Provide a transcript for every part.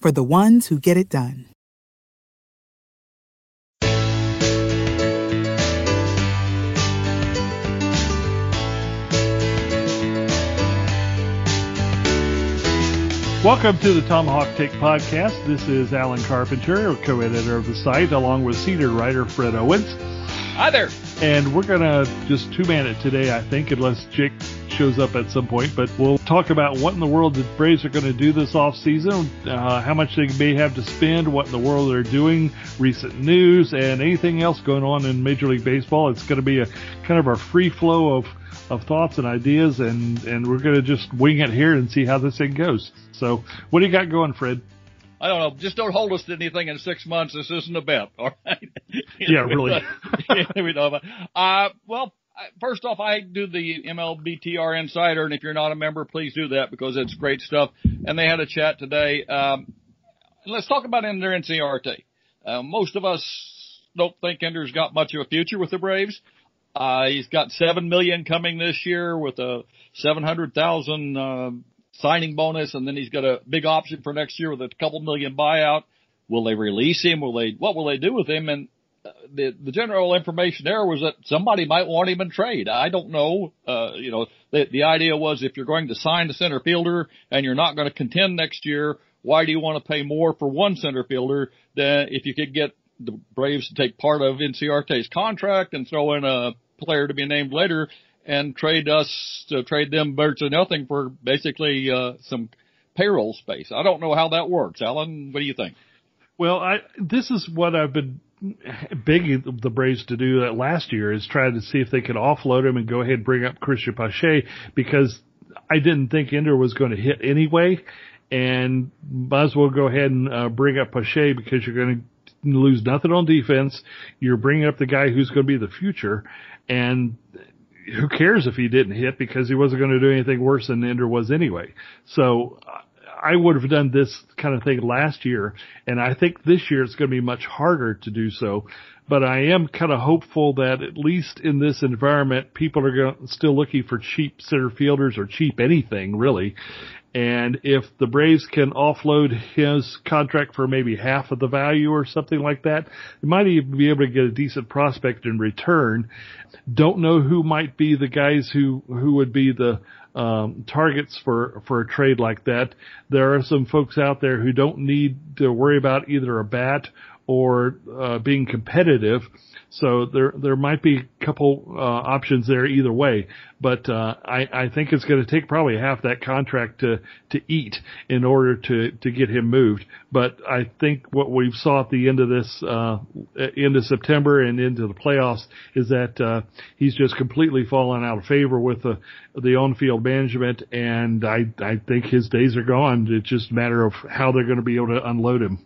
for the ones who get it done. Welcome to the Tomahawk Take podcast. This is Alan Carpenter, co-editor of the site, along with senior writer Fred Owens. And we're going to just two-man it today, I think, unless Jake shows up at some point. But we'll talk about what in the world the Braves are going to do this offseason, uh, how much they may have to spend, what in the world they're doing, recent news, and anything else going on in Major League Baseball. It's going to be a kind of a free flow of of thoughts and ideas, and and we're going to just wing it here and see how this thing goes. So, what do you got going, Fred? I don't know. Just don't hold us to anything in six months. This isn't a bet, all right? yeah, really. we know about. Uh, well, first off, I do the MLBTR Insider, and if you're not a member, please do that because it's great stuff. And they had a chat today. Um, let's talk about Ender Inciarte. Uh, most of us don't think Ender's got much of a future with the Braves. Uh, he's got seven million coming this year with a seven hundred thousand uh, signing bonus, and then he's got a big option for next year with a couple million buyout. Will they release him? Will they? What will they do with him? And uh, the the general information there was that somebody might want him in trade. I don't know. Uh, you know, the the idea was if you're going to sign the center fielder and you're not going to contend next year, why do you want to pay more for one center fielder than if you could get the Braves to take part of Inciarte's contract and throw in a player to be named later and trade us to trade them virtually nothing for basically uh, some payroll space. I don't know how that works. Alan, what do you think? Well, I this is what I've been begging the Braves to do that last year is try to see if they could offload him and go ahead and bring up Cristian Pache because I didn't think Ender was going to hit anyway, and might as well go ahead and uh, bring up Pache because you're going to lose nothing on defense. You're bringing up the guy who's going to be the future, and who cares if he didn't hit because he wasn't going to do anything worse than Ender was anyway. So I would have done this kind of thing last year, and I think this year it's going to be much harder to do so. But I am kind of hopeful that at least in this environment, people are going, still looking for cheap center fielders or cheap anything really, and if the Braves can offload his contract for maybe half of the value or something like that, they might even be able to get a decent prospect in return. Don't know who might be the guys who, who would be the, um, targets for, for a trade like that. There are some folks out there who don't need to worry about either a bat or, uh, being competitive so there there might be a couple uh, options there either way, but uh, I I think it's going to take probably half that contract to to eat in order to to get him moved. But I think what we saw at the end of this uh, end of September and into the playoffs is that uh, he's just completely fallen out of favor with the the on field management, and I I think his days are gone. It's just a matter of how they're going to be able to unload him.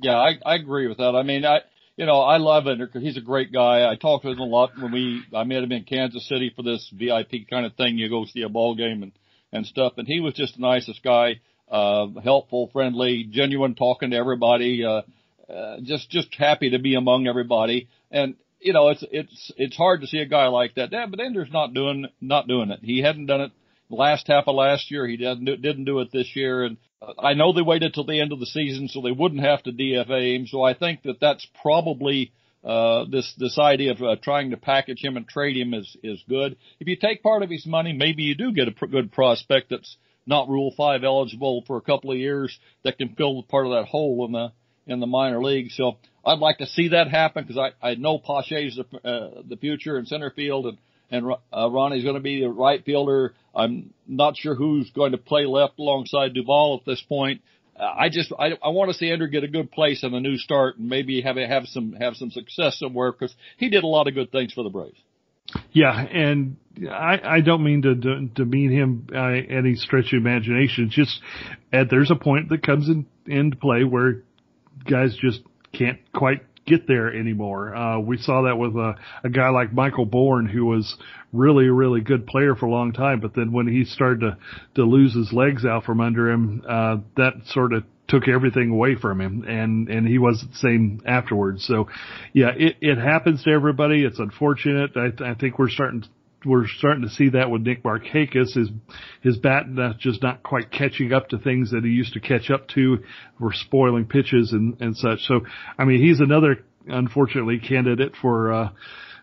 Yeah, I, I agree with that. I mean, I, you know, I love Ender because he's a great guy. I talked to him a lot when we, I met him in Kansas City for this VIP kind of thing. You go see a ball game and, and stuff. And he was just the nicest guy, uh, helpful, friendly, genuine, talking to everybody, uh, uh, just, just happy to be among everybody. And you know, it's it's it's hard to see a guy like that. Yeah, but Ender's not doing not doing it. He hadn't done it last half of last year. He didn't didn't do it this year, and I know they waited till the end of the season so they wouldn't have to DFA him. So I think that that's probably uh, this this idea of uh, trying to package him and trade him is is good. If you take part of his money, maybe you do get a pr- good prospect that's not Rule Five eligible for a couple of years that can fill part of that hole in the in the minor league. So I'd like to see that happen because I I know Pache's the uh, the future in center field and and uh, Ronnie's going to be the right fielder. I'm not sure who's going to play left alongside Duvall at this point. I just I, I want to see Ender get a good place in a new start and maybe have have some have some success somewhere because he did a lot of good things for the Braves. Yeah, and I, I don't mean to, to demean him uh, any stretch of imagination. It's just uh, there's a point that comes in into play where guys just can't quite get there anymore. Uh, we saw that with a, a guy like Michael Bourn, who was really, really good player for a long time, but then when he started to, to lose his legs out from under him, uh, that sort of took everything away from him and, and he wasn't the same afterwards. So yeah, it, it happens to everybody. It's unfortunate. I, I think we're starting we're starting to see that with Nick Markakis. His his bat just not quite catching up to things that he used to catch up to. We're spoiling pitches and and such. So I mean, he's another unfortunately candidate for. uh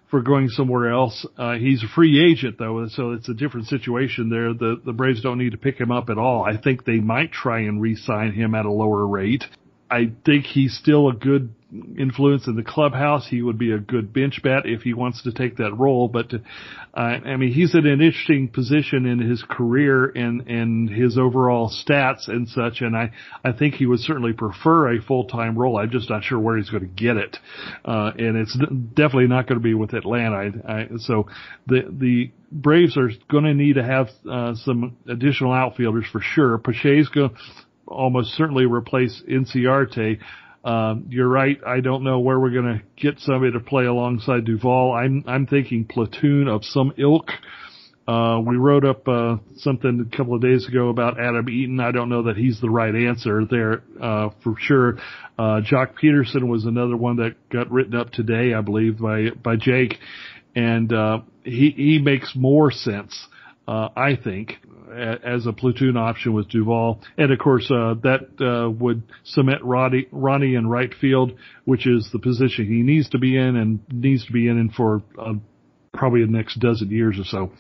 for going somewhere else. Uh, he's a free agent though, so it's a different situation there. The the Braves don't need to pick him up at all. I think they might try and re-sign him at a lower rate. I think he's still a good influence in the clubhouse. He would be a good bench bat if he wants to take that role. But uh, I mean, he's in an interesting position in his career and and his overall stats and such. And I I think he would certainly prefer a full time role. I'm just not sure where he's going to get it. Uh, and it's definitely not going to be with Atlanta. I, I, so the the Braves are going to need to have uh, some additional outfielders for sure. Pache's going almost certainly replace Inciarte. Um, you're right. I don't know where we're going to get somebody to play alongside Duvall. I'm I'm thinking platoon of some ilk. Uh, we wrote up uh, something a couple of days ago about Adam Eaton. I don't know that he's the right answer there uh, for sure. Uh, Joc Pederson was another one that got written up today, I believe, by by Jake, and uh, he he makes more sense, uh, I think, as a platoon option with Duvall. And of course, uh, that, uh, would cement Ronnie, Ronnie in right field, which is the position he needs to be in and needs to be in for, uh, probably the next dozen years or so.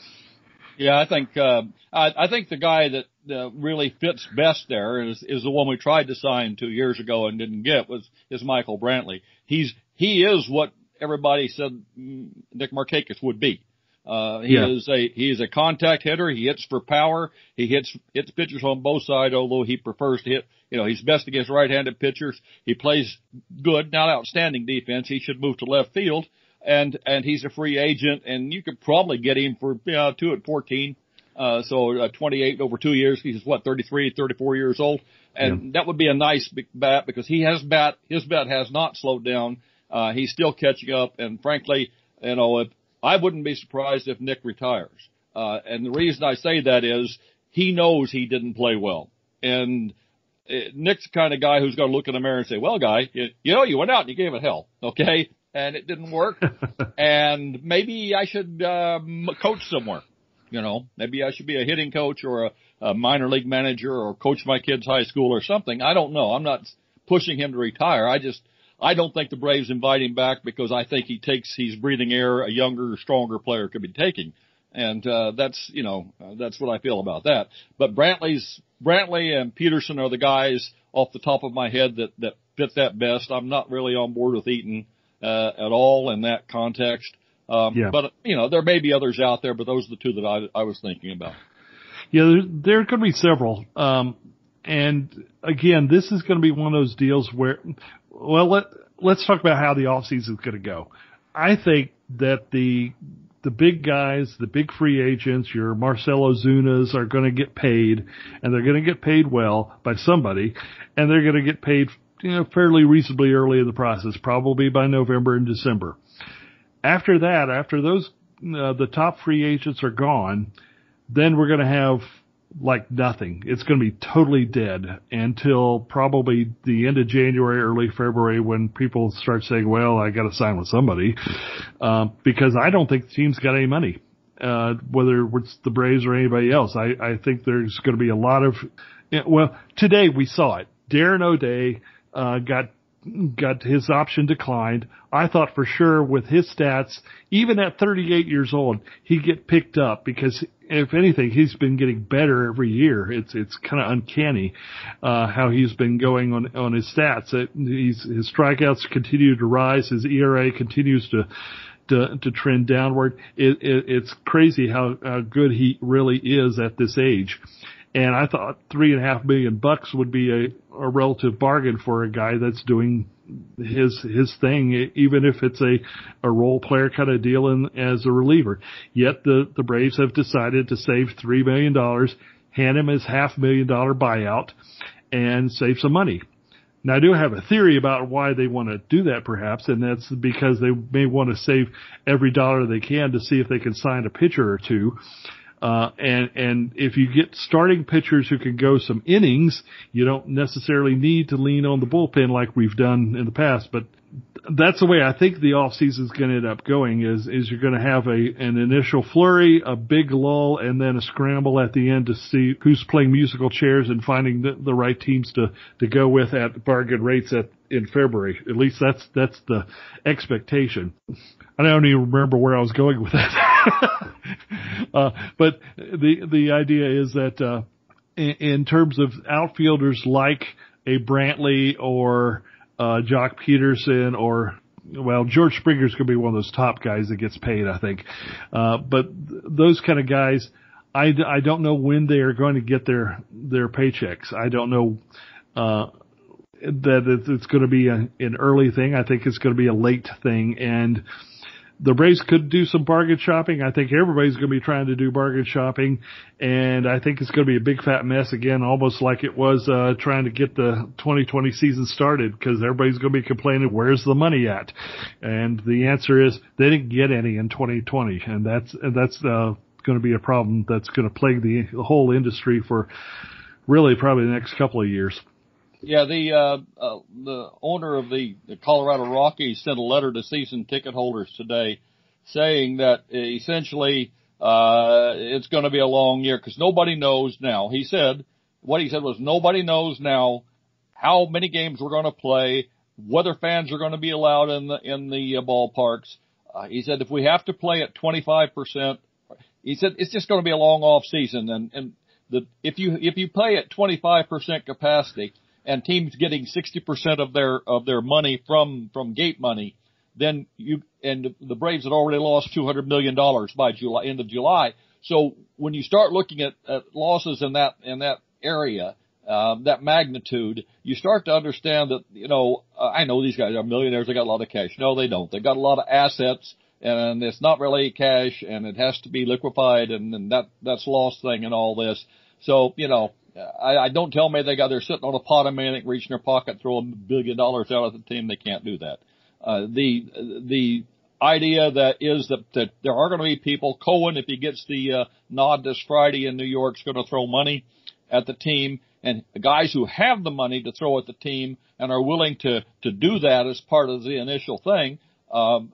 Yeah, I think, uh, I, I think the guy that, really fits best there is, is the one we tried to sign two years ago and didn't get was, is Michael Brantley. He's, he is what everybody said Nick Markakis would be. Uh, he yeah. is a he is a contact hitter. He hits for power. He hits hits pitchers on both sides, although he prefers to hit. You know, he's best against right-handed pitchers. He plays good, not outstanding defense. He should move to left field, and and he's a free agent, and you could probably get him for you know, two at fourteen. Uh, so uh, 28 over two years. He's what 33, 34 years old, and yeah. that would be a nice bat because he has bat. His bat has not slowed down. Uh, he's still catching up, and frankly, you know, if, I wouldn't be surprised if Nick retires. Uh, and the reason I say that is he knows he didn't play well. And it, uh, Nick's the kind of guy who's going to look in the mirror and say, well, guy, you, you know, you went out and you gave it hell. Okay. And it didn't work. and maybe I should, um, coach somewhere. You know, maybe I should be a hitting coach or a, a minor league manager or coach my kids high school or something. I don't know. I'm not pushing him to retire. I just, I don't think the Braves invite him back because I think he takes he's breathing air a younger, stronger player could be taking, and uh, that's you know uh, that's what I feel about that. But Brantley's Brantley and Pederson are the guys off the top of my head that that fit that best. I'm not really on board with Eaton uh, at all in that context. Um, yeah. But you know there may be others out there, but those are the two that I, I was thinking about. Yeah, there, there could be several. Um, and again, this is going to be one of those deals where well, let, let's talk about how the offseason is going to go. I think that the the big guys, the big free agents, your Marcell Ozunas are going to get paid, and they're going to get paid well by somebody, and they're going to get paid you know fairly reasonably early in the process, probably by November and December. After that, after those uh, the top free agents are gone, then we're going to have like nothing. It's going to be totally dead until probably the end of January, early February, when people start saying, "Well, I got to sign with somebody," uh, because I don't think the team's got any money. Uh, whether it's the Braves or anybody else, I, I think there's going to be a lot of. Well, today we saw it. Darren O'Day uh, got got his option declined. I thought for sure with his stats, even at 38 years old, he'd get picked up because if anything, he's been getting better every year. It's it's kind of uncanny uh, how he's been going on on his stats. It, he's, his strikeouts continue to rise. His ERA continues to to, to trend downward. It, it, it's crazy how, how good he really is at this age. And I thought three and a half million bucks would be a, a relative bargain for a guy that's doing his his thing, even if it's a a role player kind of deal in, as a reliever. Yet the the Braves have decided to save three million dollars, hand him his half million dollar buyout, and save some money. Now I do have a theory about why they want to do that perhaps, and that's because they may want to save every dollar they can to see if they can sign a pitcher or two. Uh, and, and if you get starting pitchers who can go some innings, you don't necessarily need to lean on the bullpen like we've done in the past, but that's the way I think the off season is going to end up going is, is you're going to have a, an initial flurry, a big lull, and then a scramble at the end to see who's playing musical chairs and finding the, the right teams to, to go with at bargain rates at, in February. At least that's, that's the expectation. I don't even remember where I was going with that. uh, but the, the idea is that, uh, in, in terms of outfielders like a Brantley or, uh, Joc Pederson or well, George Springer's going to be one of those top guys that gets paid, I think. Uh, but those kind of guys, I, I don't know when they are going to get their, their paychecks. I don't know, uh, that it's going to be a, an early thing. I think it's going to be a late thing. And, the Braves could do some bargain shopping. I think everybody's going to be trying to do bargain shopping, and I think it's going to be a big fat mess again, almost like it was uh, trying to get the 2020 season started because everybody's going to be complaining, "Where's the money at?" And the answer is they didn't get any in 2020, and that's and that's uh, going to be a problem that's going to plague the, the whole industry for really probably the next couple of years. Yeah, the uh, uh, the owner of the, the Colorado Rockies sent a letter to season ticket holders today, saying that essentially uh, it's going to be a long year because nobody knows now. He said what he said was nobody knows now how many games we're going to play, whether fans are going to be allowed in the in the uh, ballparks. Uh, he said if we have to play at 25 percent, he said it's just going to be a long off season, and and the if you if you play at 25 percent capacity and teams getting 60% of their, of their money from, from gate money, then you, and the Braves had already lost $200 million by July, end of July. So when you start looking at, at losses in that, in that area, um, that magnitude, you start to understand that, you know, uh, I know these guys are millionaires, they got a lot of cash. No, they don't. They got a lot of assets and it's not really cash and it has to be liquefied and, and that, that's lost thing and all this. So, you know, I, I don't tell me they got they're sitting on a pot of money, reach in their pocket, throw a billion dollars out at the team. They can't do that. Uh, the the idea that is that, that there are going to be people. Cohen, if he gets the uh, nod this Friday in New York, is going to throw money at the team, and guys who have the money to throw at the team and are willing to to do that as part of the initial thing um,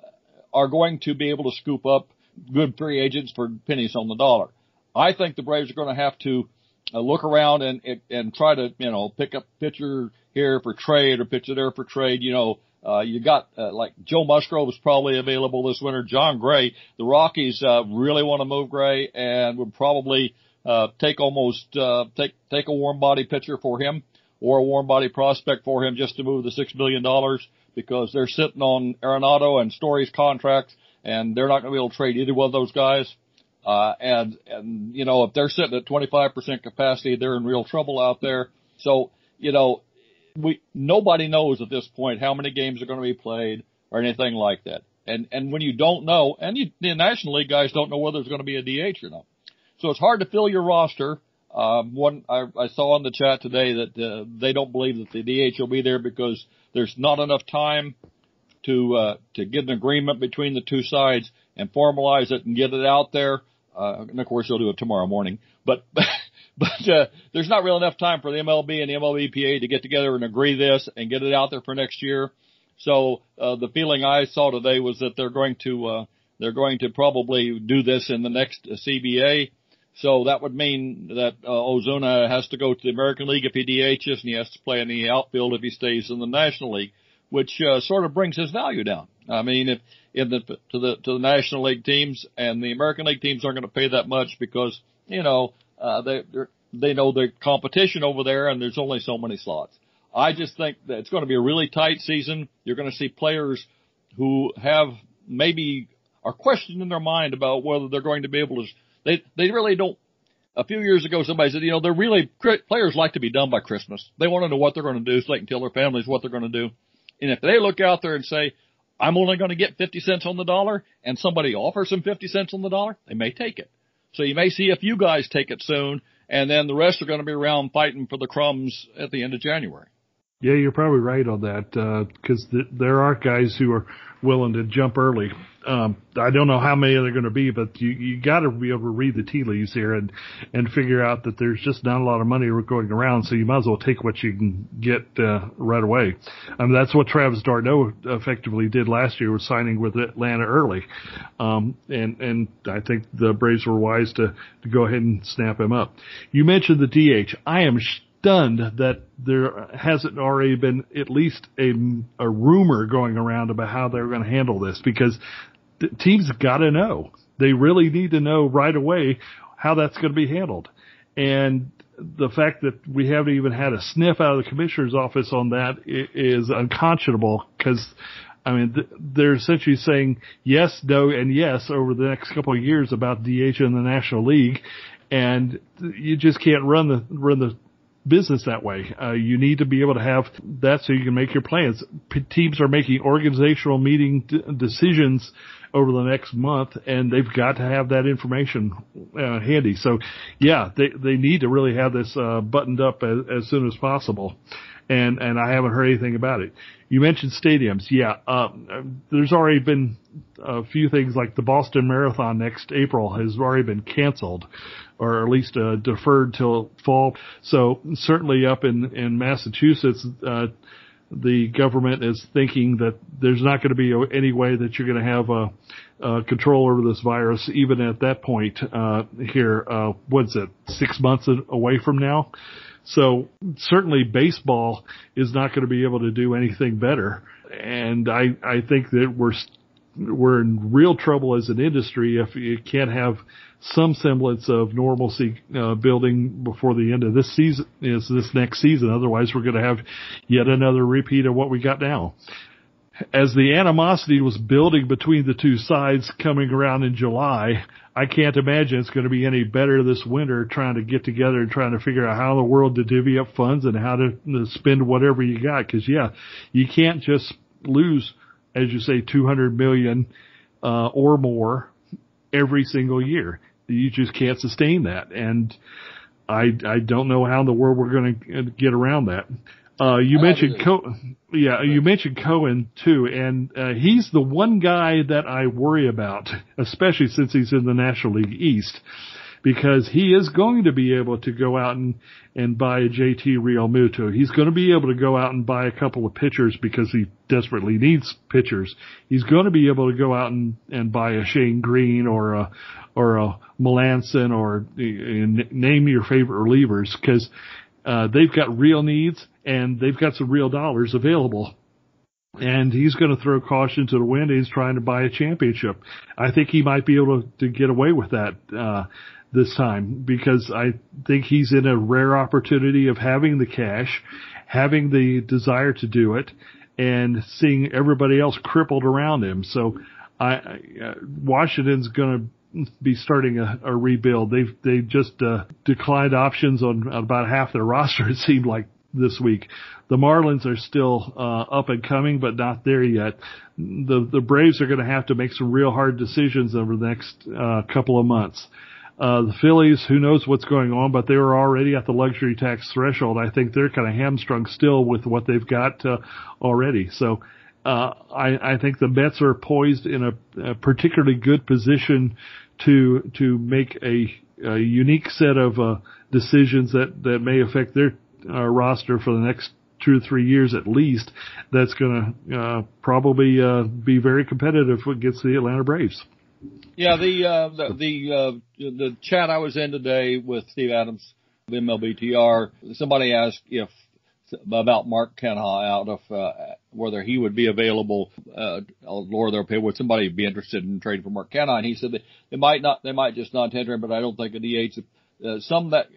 are going to be able to scoop up good free agents for pennies on the dollar. I think the Braves are going to have to uh, look around and and try to you know pick up pitcher here for trade or pitcher there for trade. You know, uh, you got uh, like Joe Musgrove is probably available this winter. Jon Gray, the Rockies uh, really want to move Gray and would probably uh, take almost uh, take take a warm body pitcher for him or a warm body prospect for him just to move the six million dollars because they're sitting on Arenado and Story's contracts and they're not going to be able to trade either one of those guys. Uh, and, and, you know, if they're sitting at 25% capacity, they're in real trouble out there. So, you know, we, nobody knows at this point how many games are going to be played or anything like that. And, and when you don't know, and you, the National League guys don't know whether there's going to be a DH or not. So it's hard to fill your roster. Um, one, I, I saw in the chat today that, uh, they don't believe that the DH will be there because there's not enough time to, uh, to get an agreement between the two sides and formalize it and get it out there. Uh, and of course they'll do it tomorrow morning, but, but uh, there's not real enough time for the MLB and the MLBPA to get together and agree this and get it out there for next year. So uh, the feeling I saw today was that they're going to uh, they're going to probably do this in the next CBA. So that would mean that uh, Ozuna has to go to the American League if he DHs, and he has to play in the outfield if he stays in the National League, which uh, sort of brings his value down. I mean, if in the to the to the National League teams and the American League teams aren't going to pay that much because you know uh, they they know the competition over there, and there's only so many slots. I just think that it's going to be a really tight season. You're going to see players who have maybe are questioning in their mind about whether they're going to be able to. They they really don't. A few years ago, somebody said, you know, they're really players like to be done by Christmas. They want to know what they're going to do so they can tell their families what they're going to do. And if they look out there and say, I'm only going to get 50 cents on the dollar, and somebody offers them 50 cents on the dollar, they may take it. So you may see a few guys take it soon, and then the rest are going to be around fighting for the crumbs at the end of January. Yeah, you're probably right on that because uh, th- there are guys who are willing to jump early. Um, I don't know how many they're going to be, but you you got to be able to read the tea leaves here and and figure out that there's just not a lot of money going around, so you might as well take what you can get uh, right away. I mean, that's what Travis d'Arnaud effectively did last year, was signing with Atlanta early, um, and and I think the Braves were wise to to go ahead and snap him up. You mentioned the DH. I am. Sh- stunned that there hasn't already been at least a, a rumor going around about how they're going to handle this because teams got to know. They really need to know right away how that's going to be handled. And the fact that we haven't even had a sniff out of the commissioner's office on that is unconscionable because I mean, they're essentially saying yes, no, and yes over the next couple of years about DH in the National League, and you just can't run the run the business that way. Uh, you need to be able to have that so you can make your plans. P- teams are making organizational meeting d- decisions over the next month and they've got to have that information uh, handy. So yeah, they, they need to really have this, uh, buttoned up as, as soon as possible. And, and I haven't heard anything about it. You mentioned stadiums. Yeah, uh, there's already been a few things like the Boston Marathon next April has already been canceled or at least uh, deferred till fall. So certainly up in in Massachusetts, uh, the government is thinking that there's not going to be any way that you're going to have a, a control over this virus, even at that point uh, here. Uh, what's it? Six months away from now. So certainly baseball is not going to be able to do anything better. And I, I think that we're, we're in real trouble as an industry if you can't have some semblance of normalcy uh, building before the end of this season is this next season. Otherwise, we're going to have yet another repeat of what we got now. As the animosity was building between the two sides coming around in July, I can't imagine it's going to be any better this winter trying to get together and trying to figure out how in the world to divvy up funds and how to, to spend whatever you got. Cause yeah, you can't just lose, as you say, 200 million, uh, or more every single year you just can't sustain that. And I, I don't know how in the world we're going to get around that. Uh, you mentioned Cohen, yeah, you mentioned Cohen too, and uh, he's the one guy that I worry about, especially since he's in the National League East because he is going to be able to go out and, and buy a JT Realmuto. He's going to be able to go out and buy a couple of pitchers because he desperately needs pitchers. He's going to be able to go out and, and buy a Shane Greene or a, or a Melancon or uh, name your favorite relievers because, uh, they've got real needs and they've got some real dollars available and he's going to throw caution to the wind. He's trying to buy a championship. I think he might be able to, to get away with that. Uh, this time because I think he's in a rare opportunity of having the cash, having the desire to do it, and seeing everybody else crippled around him. So I, uh, Washington's going to be starting a, a rebuild. They've they just uh, declined options on about half their roster. It seemed like this week. The Marlins are still uh, up and coming, but not there yet. The the Braves are going to have to make some real hard decisions over the next uh, couple of months. Uh, the Phillies, who knows what's going on, but they were already at the luxury tax threshold. I think they're kind of hamstrung still with what they've got uh, already. So uh, I, I think the Mets are poised in a, a particularly good position to to make a, a unique set of uh, decisions that that may affect their uh, roster for the next two or three years at least. That's going to uh, probably uh, be very competitive against the Atlanta Braves. Yeah, the uh, the the, uh, the chat I was in today with Steve Adams of MLBTR, somebody asked if about Mark Canha out of uh, whether he would be available uh, lower their pay. Would somebody be interested in trading for Mark Canha? And he said that they might not, they might just not tender him, but I don't think a DH. Uh, some that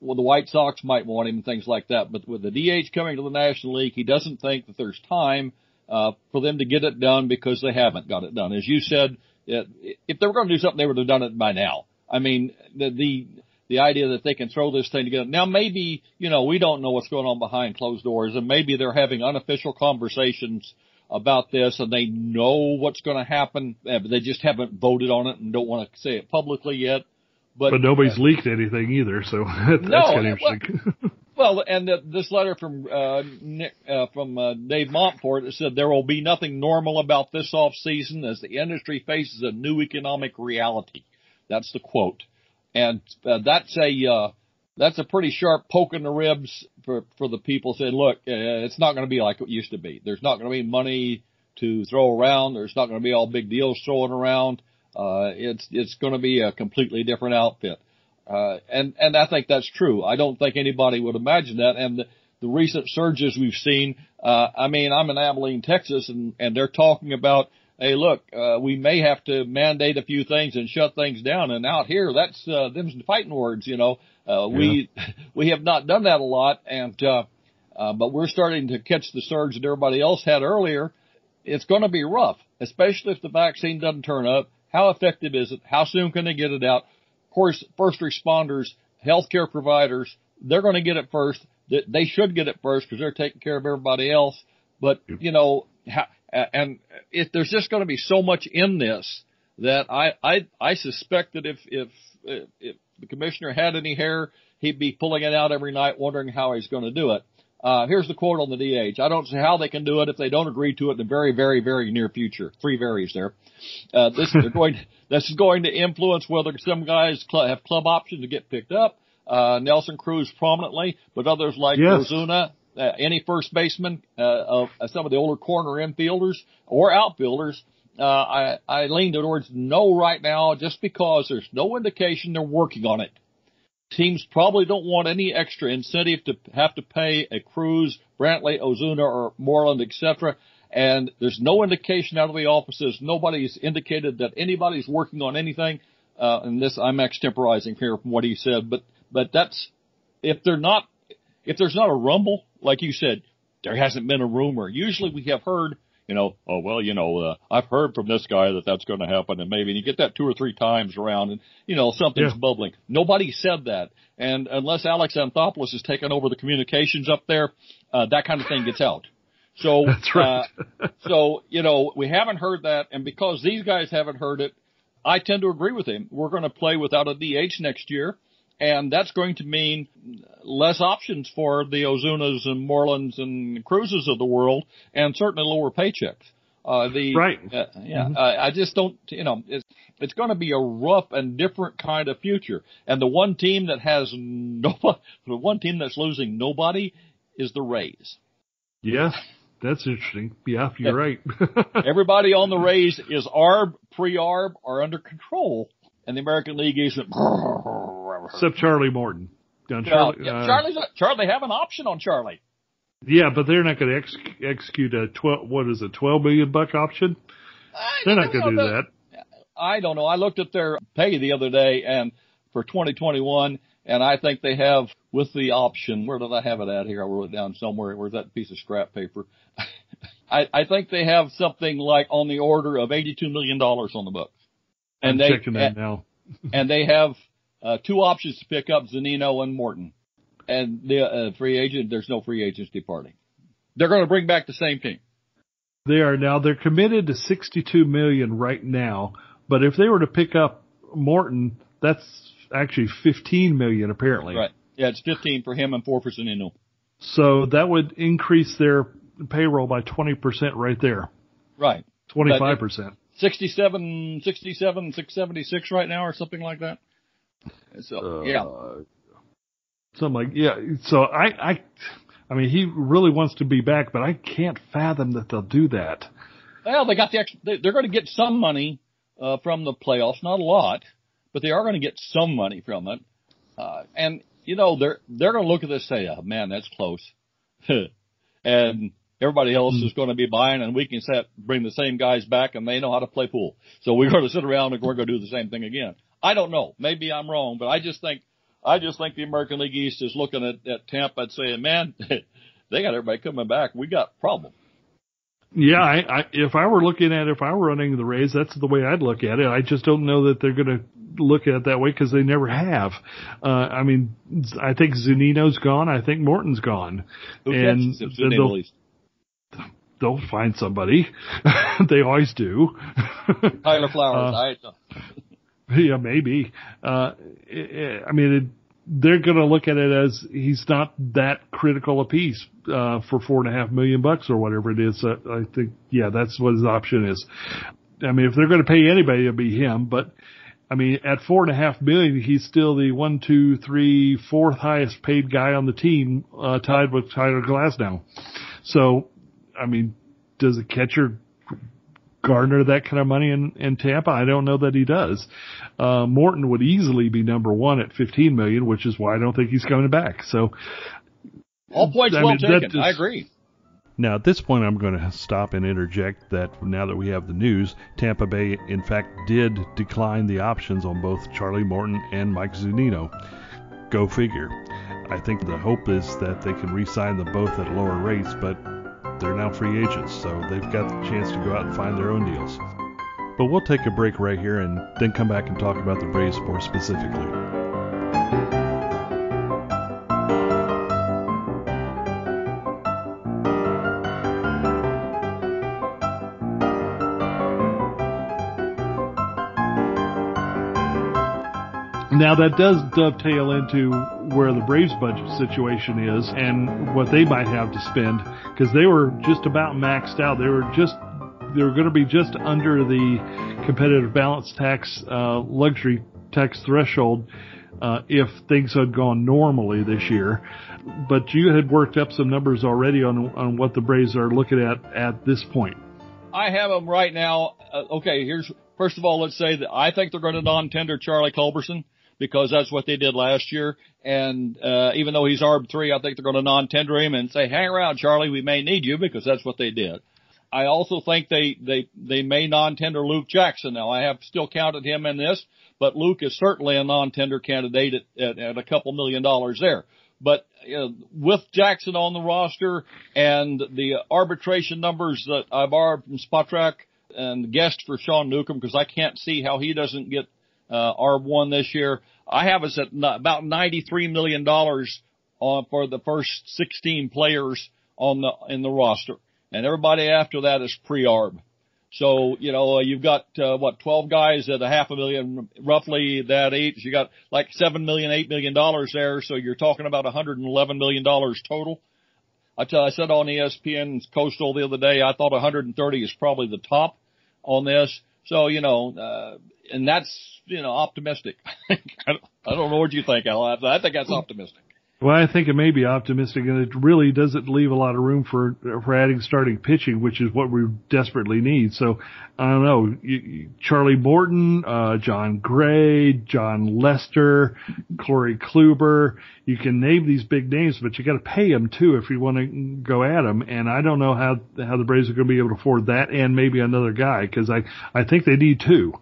well, the White Sox might want him and things like that. But with the DH coming to the National League, he doesn't think that there's time uh, for them to get it done because they haven't got it done. As you said, if they were going to do something, they would have done it by now. I mean, the, the the idea that they can throw this thing together. Now maybe, you know, we don't know what's going on behind closed doors and maybe they're having unofficial conversations about this and they know what's going to happen, eh, but they just haven't voted on it and don't want to say it publicly yet. But, but nobody's uh, leaked anything either, so that's no, kind of interesting. Well, well and the, this letter from uh, Nick uh, from uh, Dave Monfort said there will be nothing normal about this off season as the industry faces a new economic reality. That's the quote and uh, that's a uh, that's a pretty sharp poke in the ribs for for the people saying, look, uh, it's not going to be like it used to be. There's not going to be money to throw around. There's not going to be all big deals thrown around. Uh, it's it's going to be a completely different outfit. Uh, and and I think that's true. I don't think anybody would imagine that. And the, the recent surges we've seen. Uh, I mean, I'm in Abilene, Texas, and and they're talking about hey, look, uh, we may have to mandate a few things and shut things down. And out here, that's, uh, them's fighting words, you know. Uh, yeah. we, we have not done that a lot. And, uh, uh, but we're starting to catch the surge that everybody else had earlier. It's going to be rough, especially if the vaccine doesn't turn up. How effective is it? How soon can they get it out? Of course, first responders, healthcare providers, they're going to get it first. They should get it first because they're taking care of everybody else. But, you know, how, and if there's just going to be so much in this that I I I suspect that if if if the commissioner had any hair, he'd be pulling it out every night, wondering how he's going to do it. Uh, here's the quote on the DH. I don't see how they can do it if they don't agree to it in the very, very, very near future. Three varies there. Uh, this is going, this is going to influence whether some guys cl- have club options to get picked up. Uh, Nelson Cruz prominently, but others like yes. Ozuna uh, any first baseman uh, of uh, some of the older corner infielders or outfielders. Uh, I, I lean towards no right now just because there's no indication they're working on it. Teams probably don't want any extra incentive to have to pay a Cruz, Brantley, Ozuna, or Moreland, etc. And there's no indication out of the offices. Nobody's indicated that anybody's working on anything. Uh, and this, I'm extemporizing here from what he said, but, but that's, if they're not, if there's not a rumble, like you said, there hasn't been a rumor. Usually we have heard, you know, oh well, you know, uh, I've heard from this guy that that's going to happen, and maybe and you get that two or three times around, and you know something's yeah. bubbling. Nobody said that, and unless Alex Anthopoulos has taken over the communications up there, uh, that kind of thing gets out. So, that's right. uh, so you know, we haven't heard that, and because these guys haven't heard it, I tend to agree with him. We're going to play without a DH next year and that's going to mean less options for the Ozunas and Morelands and Cruzes of the world, and certainly lower paychecks. Uh, the right, uh, yeah, mm-hmm. I, I just don't, you know, it's it's going to be a rough and different kind of future. And the one team that has no, the one team that's losing nobody is the Rays. Yeah, that's interesting. Yeah, you're right. everybody on the Rays is ARB, pre-ARB, or under control, and the American League isn't. Except Charlie Morton. Charlie, well, yeah, uh, Charlie's a, Charlie. Have an option on Charlie. Yeah, but they're not going to ex- execute a twelve. What is a Twelve million buck option. they're not going to do that. I don't know. I looked at their pay the other day, and for 2021, and I think they have with the option. Where did I have it at here? I wrote it down somewhere. Where's that piece of scrap paper? I, I think they have something like on the order of 82 million dollars on the books. And I'm they, checking that now. and they have uh, two options to pick up Zunino and Morton. And the uh, free agent, there's no free agents departing. They're going to bring back the same team. They are now. They're committed to 62 million right now. But if they were to pick up Morton, that's actually 15 million apparently. Right. Yeah, it's 15 for him and four for Zunino. So that would increase their payroll by 20% right there. Right. 25%. 67, 67, 676 right now or something like that. So, uh, yeah. something like yeah. So I I I mean he really wants to be back, but I can't fathom that they'll do that. Well, they got the extra, they, they're going to get some money uh, from the playoffs, not a lot, but they are going to get some money from it. Uh, and you know they're they're going to look at this and say, oh, "Man, that's close," and everybody else mm. is going to be buying, and we can set bring the same guys back, and they know how to play pool. So we're going to sit around and we're going to do the same thing again. I don't know. Maybe I'm wrong, but I just think I just think the American League East is looking at, at Tampa and saying, "Man, they got everybody coming back. We got problem." Yeah, I, I, if I were looking at it, if I were running the Rays, that's the way I'd look at it. I just don't know that they're going to look at it that way because they never have. Uh, I mean, I think Zunino's gone. I think Morton's gone, Who and they'll, they'll find somebody. they always do. Tyler Flowers. Uh, I, yeah, maybe. Uh, I mean, it, they're going to look at it as he's not that critical a piece uh, for four and a half million bucks or whatever it is. Uh, I think, yeah, that's what his option is. I mean, if they're going to pay anybody, it'll be him. But I mean, at four and a half million, he's still the one, two, three, fourth highest paid guy on the team, uh, tied with Tyler Glasnow. So, I mean, does a catcher garner that kind of money in, in Tampa? I don't know that he does. Uh, Morton would easily be number one at 15 million, which is why I don't think he's coming back. So all points I well mean, taken. Just, I agree. Now, at this point, I'm going to stop and interject that now that we have the news, Tampa Bay, in fact, did decline the options on both Charlie Morton and Mike Zunino. Go figure. I think the hope is that they can re sign them both at lower rates, but they're now free agents, so they've got the chance to go out and find their own deals. But we'll take a break right here and then come back and talk about the Braves more specifically. Now that does dovetail into where the Braves budget situation is and what they might have to spend because they were just about maxed out. They were just they were going to be just under the competitive balance tax uh, luxury tax threshold uh, if things had gone normally this year. But you had worked up some numbers already on on what the Braves are looking at at this point. I have them right now. Uh, okay, here's first of all, let's say that I think they're going to non-tender Charlie Culberson because that's what they did last year. And uh, even though he's ARB three, I think they're going to non-tender him and say, "Hang around, Charlie. We may need you," because that's what they did. I also think they they they may non-tender Luke Jackson. Now I have still counted him in this, but Luke is certainly a non-tender candidate at, at, at a couple million dollars there. But uh, with Jackson on the roster and the arbitration numbers that I borrowed from Spotrac and guessed for Sean Newcomb because I can't see how he doesn't get uh, ARB1 this year. I have us at about $93 million on, for the first 16 players on the, in the roster. And everybody after that is pre-ARB. So, you know, uh, you've got, uh, what, 12 guys at a half a million, roughly that age. You got like seven million, eight million dollars there. So you're talking about 111 million dollars total. I tell, I said on ESPN's Coastal the other day, I thought 130 is probably the top on this. So, you know, uh, and that's, you know, optimistic. I don't know what you think, Al. I think that's optimistic. Well, I think it may be optimistic, and it really doesn't leave a lot of room for for adding starting pitching, which is what we desperately need. So, I don't know, Charlie Morton, uh, Jon Gray, Jon Lester, Corey Kluber. You can name these big names, but you got to pay them too if you want to go at them. And I don't know how how the Braves are going to be able to afford that and maybe another guy because I I think they need two.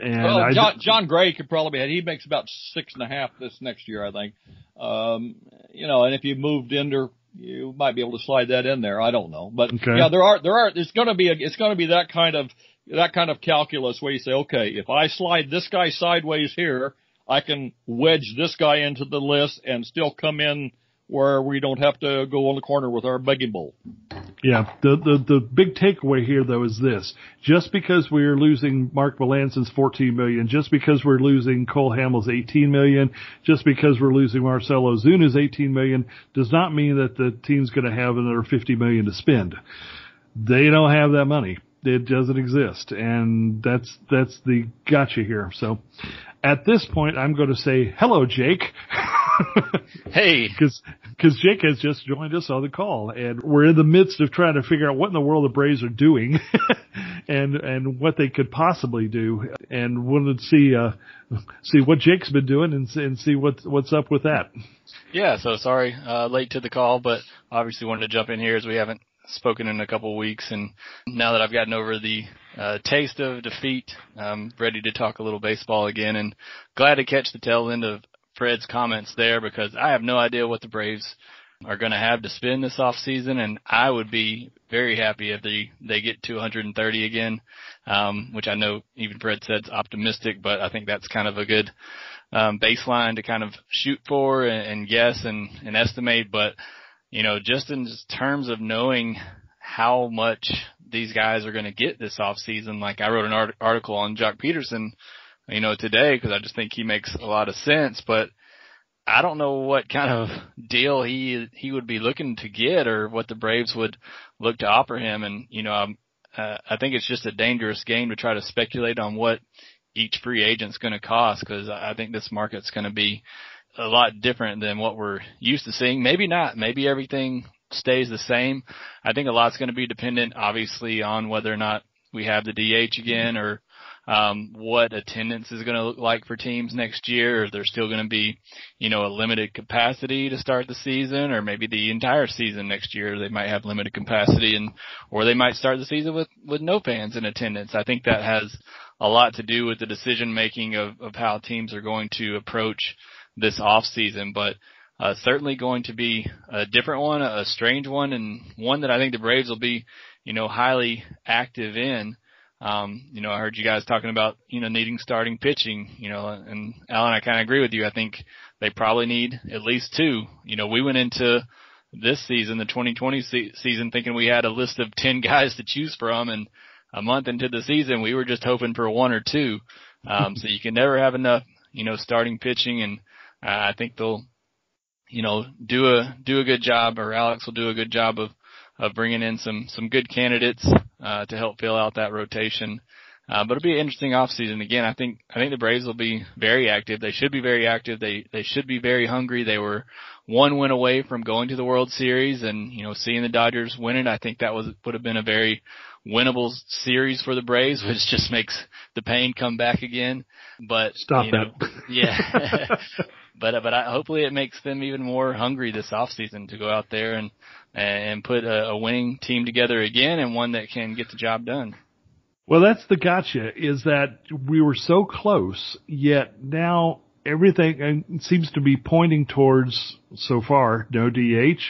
And well, John, Jon Gray could probably be. He makes about six and a half this next year, I think. Um, you know, and if you moved Ender, you might be able to slide that in there. I don't know, but okay. yeah, there are there are. It's going to be a, it's going to be that kind of that kind of calculus where you say, okay, if I slide this guy sideways here, I can wedge this guy into the list and still come in where we don't have to go on the corner with our begging bowl. Yeah, the, the the big takeaway here though is this: just because we're losing Mark Melancon's 14 million, just because we're losing Cole Hamels' 18 million, just because we're losing Marcell Ozuna's 18 million, does not mean that the team's going to have another 50 million to spend. They don't have that money. It doesn't exist, and that's that's the gotcha here. So, at this point, I'm going to say hello, Jake. hey, because because Jake has just joined us on the call, and we're in the midst of trying to figure out what in the world the Braves are doing, and and what they could possibly do, and wanted to see uh, see what Jake's been doing and and see what what's up with that. Yeah, so sorry, uh, late to the call, but obviously wanted to jump in here as we haven't spoken in a couple of weeks, and now that I've gotten over the uh, taste of defeat, I'm ready to talk a little baseball again, and glad to catch the tail end of Fred's comments there because I have no idea what the Braves are going to have to spend this off season, and I would be very happy if they they get to 130 again, um, which I know even Fred said's optimistic, but I think that's kind of a good um, baseline to kind of shoot for and, and guess and, and estimate. But you know, just in terms of knowing how much these guys are going to get this off season, like I wrote an art- article on Joc Pederson, you know, today because I just think he makes a lot of sense, but I don't know what kind of deal he he would be looking to get or what the Braves would look to offer him. And you know, I'm, uh, I think it's just a dangerous game to try to speculate on what each free agent's going to cost because I think this market's going to be a lot different than what we're used to seeing. Maybe not. Maybe everything stays the same. I think a lot's going to be dependent, obviously, on whether or not we have the DH again or um, what attendance is going to look like for teams next year. Or there's still going to be, you know, a limited capacity to start the season, or maybe the entire season next year they might have limited capacity, and or they might start the season with with no fans in attendance. I think that has a lot to do with the decision making of of how teams are going to approach this off season, but. Uh, certainly going to be a different one, a strange one, and one that I think the Braves will be, you know, highly active in. Um, you know, I heard you guys talking about, you know, needing starting pitching, you know, and Alan, I kind of agree with you. I think they probably need at least two. You know, we went into this season, the 2020 se- season, thinking we had a list of 10 guys to choose from and a month into the season, we were just hoping for one or two. Um, so you can never have enough, you know, starting pitching and uh, I think they'll, you know, do a, do a good job or Alex will do a good job of, of bringing in some some good candidates uh, to help fill out that rotation. Uh, but it'll be an interesting offseason. Again, I think I think the Braves will be very active. They should be very active. They they should be very hungry. They were one win away from going to the World Series, and you know seeing the Dodgers win it, I think that was would have been a very winnable series for the Braves, which just makes the pain come back again. But stop you that. Know, yeah. but but I, hopefully it makes them even more hungry this off season to go out there and and put a, a winning team together again and one that can get the job done. Well, that's the gotcha is that we were so close, yet now everything uh, seems to be pointing towards so far no DH,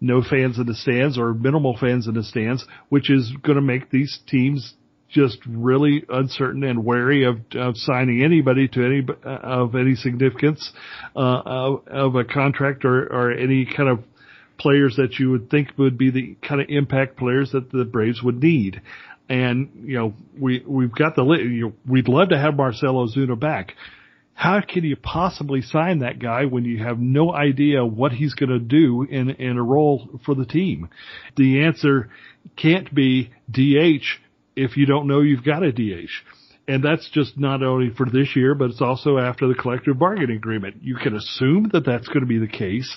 no fans in the stands or minimal fans in the stands, which is going to make these teams just really uncertain and wary of, of signing anybody to any of any significance uh, of, of a contract or, or any kind of players that you would think would be the kind of impact players that the Braves would need. And, you know, we, we've got the, we'd love to have Marcell Ozuna back. How can you possibly sign that guy when you have no idea what he's going to do in, in a role for the team? The answer can't be DH if you don't know you've got a DH. And that's just not only for this year, but it's also after the collective bargaining agreement. You can assume that that's going to be the case,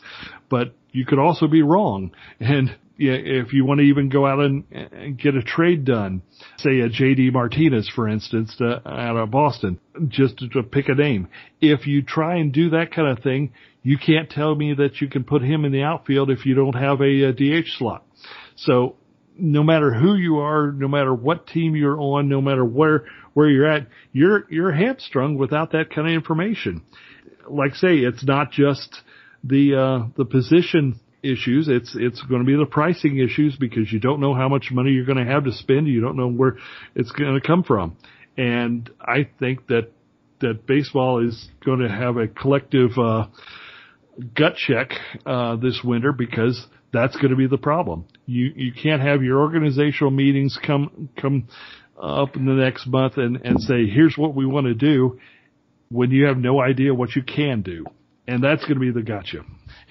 but you could also be wrong. And if you want to even go out and, and get a trade done, say a JD Martinez, for instance, to, out of Boston, just to, to pick a name. If you try and do that kind of thing, you can't tell me that you can put him in the outfield if you don't have a, a DH slot. So no matter who you are, no matter what team you're on, no matter where where you're at, you're you're hamstrung without that kind of information. Like say, it's not just the uh, the position issues. It's it's going to be the pricing issues because you don't know how much money you're going to have to spend. You don't know where it's going to come from. And I think that that baseball is going to have a collective uh, gut check uh, this winter because that's going to be the problem. You you can't have your organizational meetings come come up in the next month and and say here's what we want to do when you have no idea what you can do, and that's going to be the gotcha.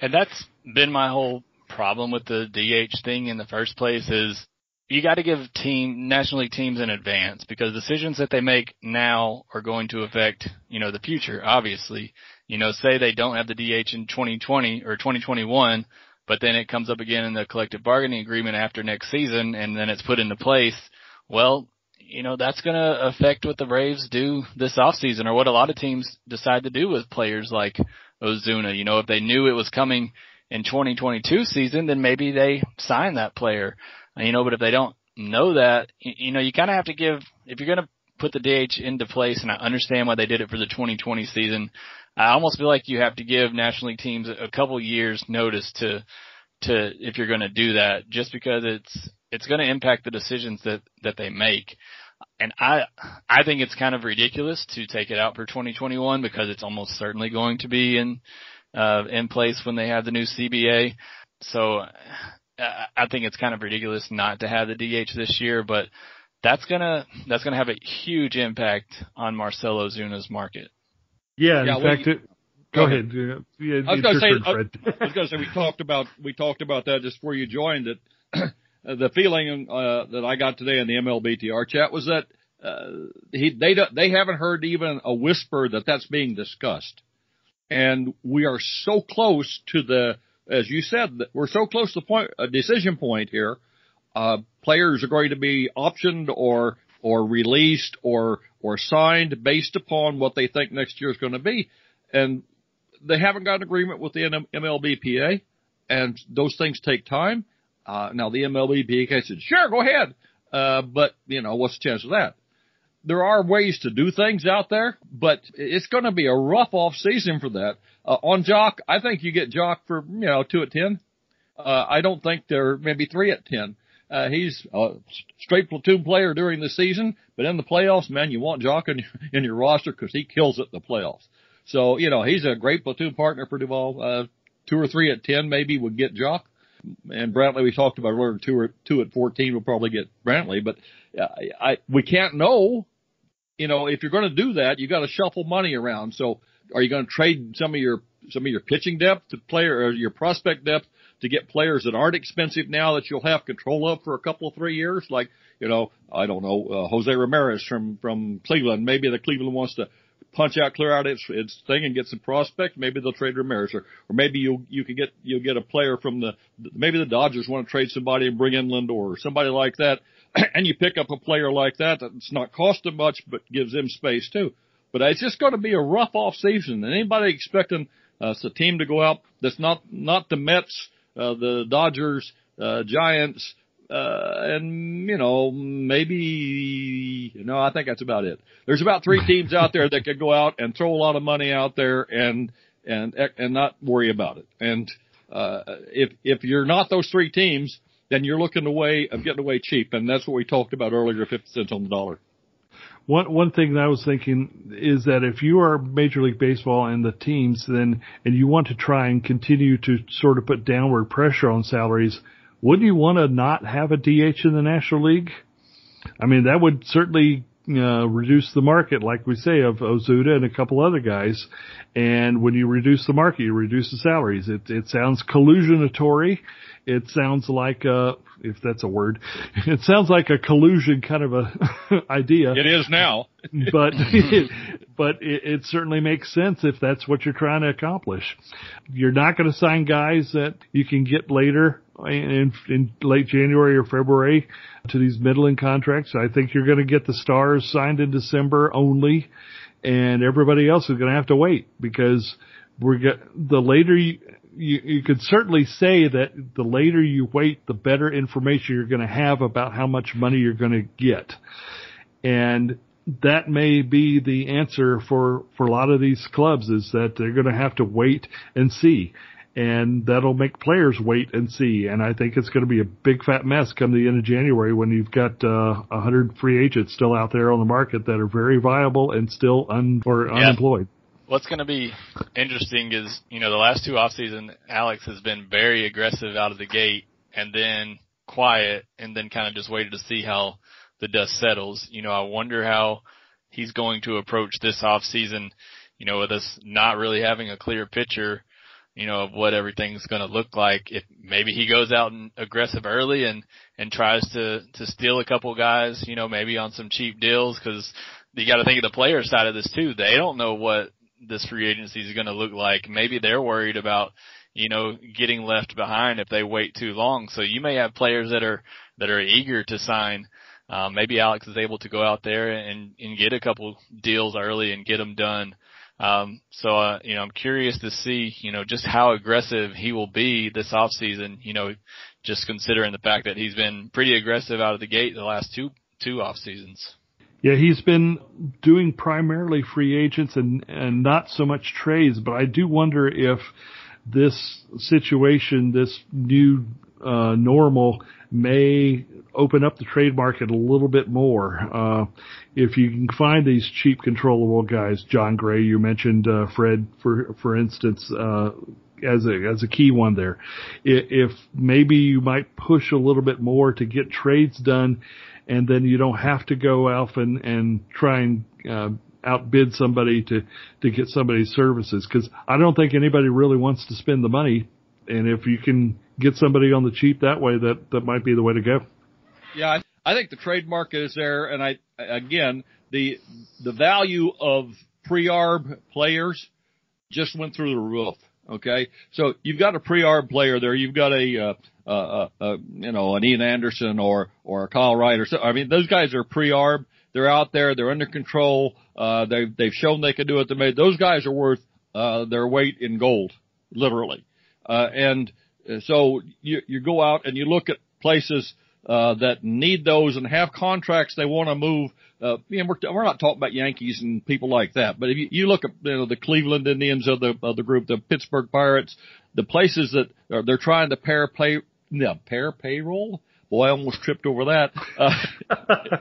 And that's been my whole problem with the DH thing in the first place is you got to give team National League teams in advance because decisions that they make now are going to affect you know the future. Obviously, you know, say they don't have the DH in 2020 or 2021, but then it comes up again in the collective bargaining agreement after next season, and then it's put into place. Well, you know, that's going to affect what the Braves do this offseason or what a lot of teams decide to do with players like Ozuna. You know, if they knew it was coming in 2022 season, then maybe they sign that player. You know, but if they don't know that, you know, you kind of have to give, if you're going to put the DH into place, and I understand why they did it for the 2020 season, I almost feel like you have to give National League teams a couple years notice to, to, if you're going to do that, just because it's, it's going to impact the decisions that, that they make. And I, I think it's kind of ridiculous to take it out for 2021 because it's almost certainly going to be in, uh, in place when they have the new CBA. So uh, I think it's kind of ridiculous not to have the DH this year, but that's gonna that's gonna have a huge impact on Marcell Ozuna's market. Yeah, in fact, it, go, go ahead. ahead. Yeah, I was going to say, I, I was going to say we talked about we talked about that just before you joined. That the feeling uh, that I got today in the MLBTR chat was that uh, he they they haven't heard even a whisper that that's being discussed, and we are so close to the as you said, we're so close to the point, a decision point here. Uh, players are going to be optioned or or released or or signed based upon what they think next year is going to be, and they haven't got an agreement with the MLBPA, and those things take time. Uh, now the MLBPA said, sure, go ahead, uh, but you know what's the chance of that? There are ways to do things out there, but it's going to be a rough off season for that. Uh, on Joc, I think you get Joc for, you know, two at 10. Uh, I don't think there are maybe three at 10. Uh, he's a straight platoon player during the season, but in the playoffs, man, you want Joc in, in your roster because he kills it in the playoffs. So, you know, he's a great platoon partner for Duvall. Uh, two or three at 10 maybe would get Joc. And Brantley, we talked about earlier, two or two at 14 We'll probably get Brantley, but uh, I, we can't know. You know, if you're going to do that, you got to shuffle money around. So, are you going to trade some of your some of your pitching depth to player or your prospect depth to get players that aren't expensive now that you'll have control of for a couple of three years? Like you know, I don't know, uh, Jose Ramirez from from Cleveland. Maybe the Cleveland wants to punch out, clear out its its thing and get some prospect. Maybe they'll trade Ramirez, or or maybe you you can get you'll get a player from the maybe the Dodgers want to trade somebody and bring in Lindor or somebody like that, and you pick up a player like that that's not costing much but gives them space too. But it's just going to be a rough off season. And anybody expecting uh, a team to go out that's not not the Mets, uh, the Dodgers, uh, Giants, uh, and you know maybe you know I think that's about it. There's about three teams out there that could go out and throw a lot of money out there and and and not worry about it. And uh, if if you're not those three teams, then you're looking away of getting away cheap, and that's what we talked about earlier, fifty cents on the dollar. One one thing that I was thinking is that if you are Major League Baseball and the teams, then and you want to try and continue to sort of put downward pressure on salaries, wouldn't you want to not have a DH in the National League? I mean, that would certainly uh, reduce the market, like we say, of Ozuna and a couple other guys. And when you reduce the market, you reduce the salaries. It it sounds collusionatory. It sounds like uh if that's a word. It sounds like a collusion kind of a idea. It is now. but but it, it certainly makes sense if that's what you're trying to accomplish. You're not going to sign guys that you can get later in, in late January or February to these middling contracts. I think you're going to get the stars signed in December only, and everybody else is going to have to wait because we're get, the later you, you, you could certainly say that the later you wait, the better information you're going to have about how much money you're going to get. And that may be the answer for, for a lot of these clubs is that they're going to have to wait and see. And that'll make players wait and see. And I think it's going to be a big fat mess come the end of January when you've got uh, a uh, hundred free agents still out there on the market that are very viable and still un or yeah. unemployed what's going to be interesting is, you know, the last two off season, Alex has been very aggressive out of the gate and then quiet and then kind of just waited to see how the dust settles. You know, I wonder how he's going to approach this off season, you know, with us not really having a clear picture you know, of what everything's going to look like. If maybe he goes out and aggressive early and, and tries to, to steal a couple guys, you know, maybe on some cheap deals because you got to think of the player side of this too. They don't know what this free agency is going to look like. Maybe they're worried about, you know, getting left behind if they wait too long. So you may have players that are, that are eager to sign. Um, maybe Alex is able to go out there and, and get a couple deals early and get them done. Um, so, uh, you know, I'm curious to see, you know, just how aggressive he will be this off season, you know, just considering the fact that he's been pretty aggressive out of the gate the last two, two off seasons. Yeah, he's been doing primarily free agents and, and not so much trades, but I do wonder if this situation, this new uh, normal may open up the trade market a little bit more. Uh, if you can find these cheap, controllable guys, Jon Gray, you mentioned uh, Fred, for for instance, uh, as a as a key one there. If maybe you might push a little bit more to get trades done, and then you don't have to go off and and try and uh, outbid somebody to to get somebody's services because I don't think anybody really wants to spend the money. And if you can get somebody on the cheap that way, that that might be the way to go. Yeah, I, think the trade market is there, and I again the the value of pre-arb players just went through the roof. Okay, so you've got a pre-arb player there. You've got a, uh, uh, uh, uh, you know, an Ian Anderson or or a Kyle Wright or so. I mean, those guys are pre-arb. They're out there. They're under control. Uh, they've they've shown they can do it. They made those guys are worth uh, their weight in gold, literally. Uh, and so you you go out and you look at places uh, that need those and have contracts they want to move. Uh, know, we're, we're not talking about Yankees and people like that, but if you, you look at you know, the Cleveland Indians of the of the group, the Pittsburgh Pirates, the places that are, they're trying to pair pay, yeah, pair payroll. Boy, I almost tripped over that. Uh,